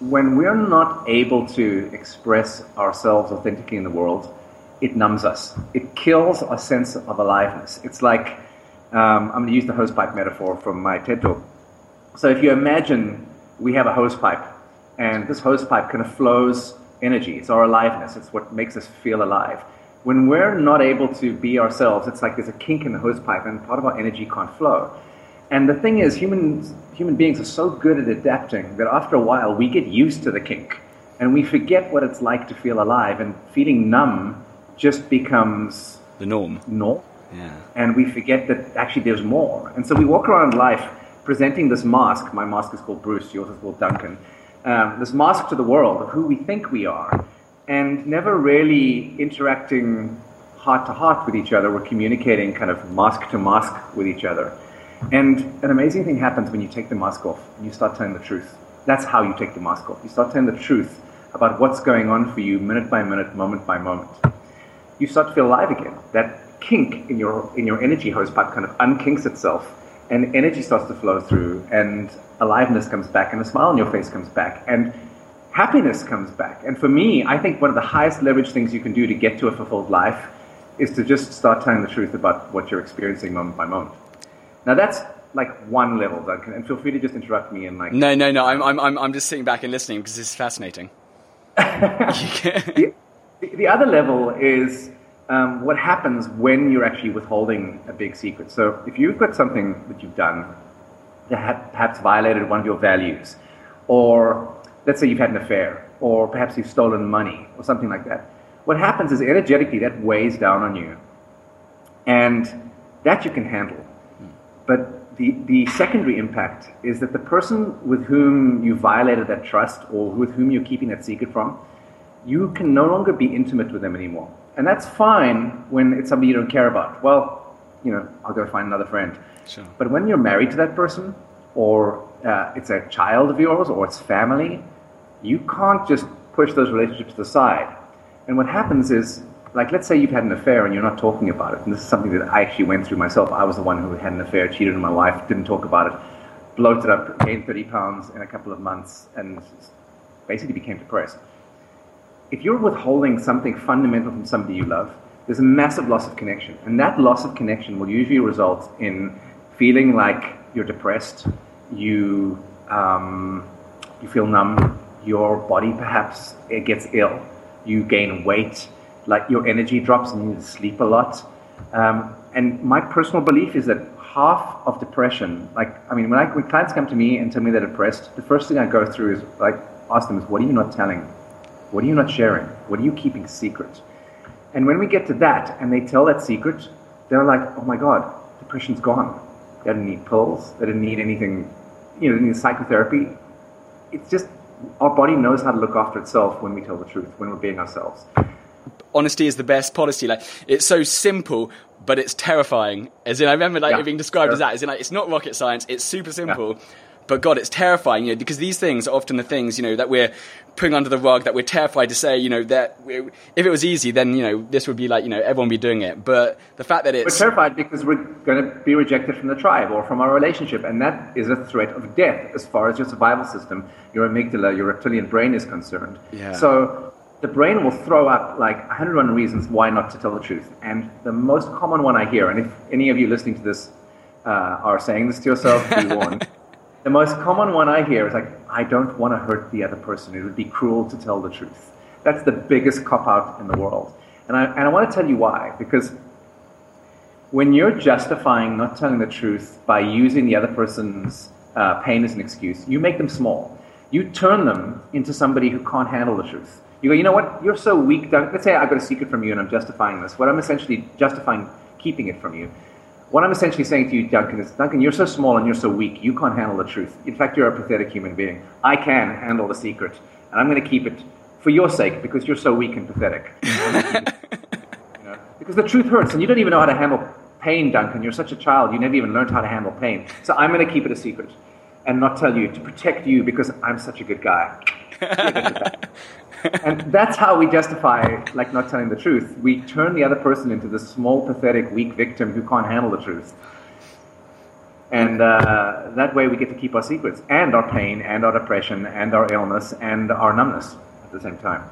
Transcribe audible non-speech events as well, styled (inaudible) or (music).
when we're not able to express ourselves authentically in the world, it numbs us. It kills our sense of aliveness. It's like um, I'm going to use the hosepipe metaphor from my TED talk. So if you imagine we have a hosepipe, and this hosepipe kind of flows energy. It's our aliveness. It's what makes us feel alive. When we're not able to be ourselves, it's like there's a kink in the hosepipe, and part of our energy can't flow. And the thing is, humans, human beings are so good at adapting that after a while we get used to the kink and we forget what it's like to feel alive, and feeling numb just becomes the norm. Norm. Yeah. And we forget that actually there's more. And so we walk around life presenting this mask. My mask is called Bruce, yours is called Duncan. Um, this mask to the world of who we think we are, and never really interacting heart to heart with each other. We're communicating kind of mask to mask with each other. And an amazing thing happens when you take the mask off and you start telling the truth. That's how you take the mask off. You start telling the truth about what's going on for you minute by minute, moment by moment. You start to feel alive again. That kink in your in your energy hose pipe kind of unkinks itself and energy starts to flow through and aliveness comes back and a smile on your face comes back and happiness comes back. And for me, I think one of the highest leverage things you can do to get to a fulfilled life is to just start telling the truth about what you're experiencing moment by moment. Now that's like one level, Duncan, and feel free to just interrupt me and like. No, no, no. I'm, I'm, I'm just sitting back and listening because this is fascinating. (laughs) (laughs) the, the, other level is um, what happens when you're actually withholding a big secret. So if you've got something that you've done that perhaps violated one of your values, or let's say you've had an affair, or perhaps you've stolen money, or something like that. What happens is energetically that weighs down on you, and that you can handle but the, the secondary impact is that the person with whom you violated that trust or with whom you're keeping that secret from, you can no longer be intimate with them anymore. And that's fine when it's somebody you don't care about. Well, you know, I'll go find another friend. Sure. But when you're married to that person, or uh, it's a child of yours, or it's family, you can't just push those relationships aside. And what happens is like let's say you've had an affair and you're not talking about it and this is something that i actually went through myself. I was the one who had an affair cheated on my wife didn't talk about it bloated up gained 30 pounds in a couple of months and basically became depressed. If you're withholding something fundamental from somebody you love there's a massive loss of connection and that loss of connection will usually result in feeling like you're depressed you um, you feel numb your body perhaps it gets ill you gain weight like your energy drops and you sleep a lot. Um, and my personal belief is that half of depression, like, I mean, when, I, when clients come to me and tell me they're depressed, the first thing I go through is like, ask them is, what are you not telling? What are you not sharing? What are you keeping secret? And when we get to that and they tell that secret, they're like, oh my God, depression's gone. They didn't need pills. They didn't need anything, you know, they need psychotherapy. It's just our body knows how to look after itself when we tell the truth, when we're being ourselves honesty is the best policy. Like it's so simple, but it's terrifying. As in, I remember like yeah, it being described sure. as that. As in, like it's not rocket science. It's super simple. Yeah. But God, it's terrifying, you know, because these things are often the things, you know, that we're putting under the rug, that we're terrified to say, you know, that if it was easy, then, you know, this would be like, you know, everyone would be doing it. But the fact that it's. We're terrified because we're going to be rejected from the tribe or from our relationship. And that is a threat of death as far as your survival system, your amygdala, your reptilian brain is concerned. Yeah. So the brain will throw up like 101 reasons why not to tell the truth. And the most common one I hear, and if any of you listening to this uh, are saying this to yourself, be (laughs) warned. the most common one I hear is like, I don't want to hurt the other person. It would be cruel to tell the truth. That's the biggest cop out in the world. And I, and I want to tell you why. Because when you're justifying not telling the truth by using the other person's uh, pain as an excuse, you make them small. You turn them into somebody who can't handle the truth. You go, you know what? You're so weak. Duncan. Let's say I've got a secret from you and I'm justifying this. What I'm essentially justifying keeping it from you. What I'm essentially saying to you, Duncan, is Duncan, you're so small and you're so weak. You can't handle the truth. In fact, you're a pathetic human being. I can handle the secret, and I'm going to keep it for your sake because you're so weak and pathetic. (laughs) you know? Because the truth hurts, and you don't even know how to handle pain, Duncan. You're such a child. You never even learned how to handle pain. So I'm going to keep it a secret and not tell you to protect you because I'm such a good guy. (laughs) and that's how we justify like not telling the truth. We turn the other person into this small, pathetic, weak victim who can't handle the truth. And uh, that way we get to keep our secrets and our pain and our depression and our illness and our numbness at the same time.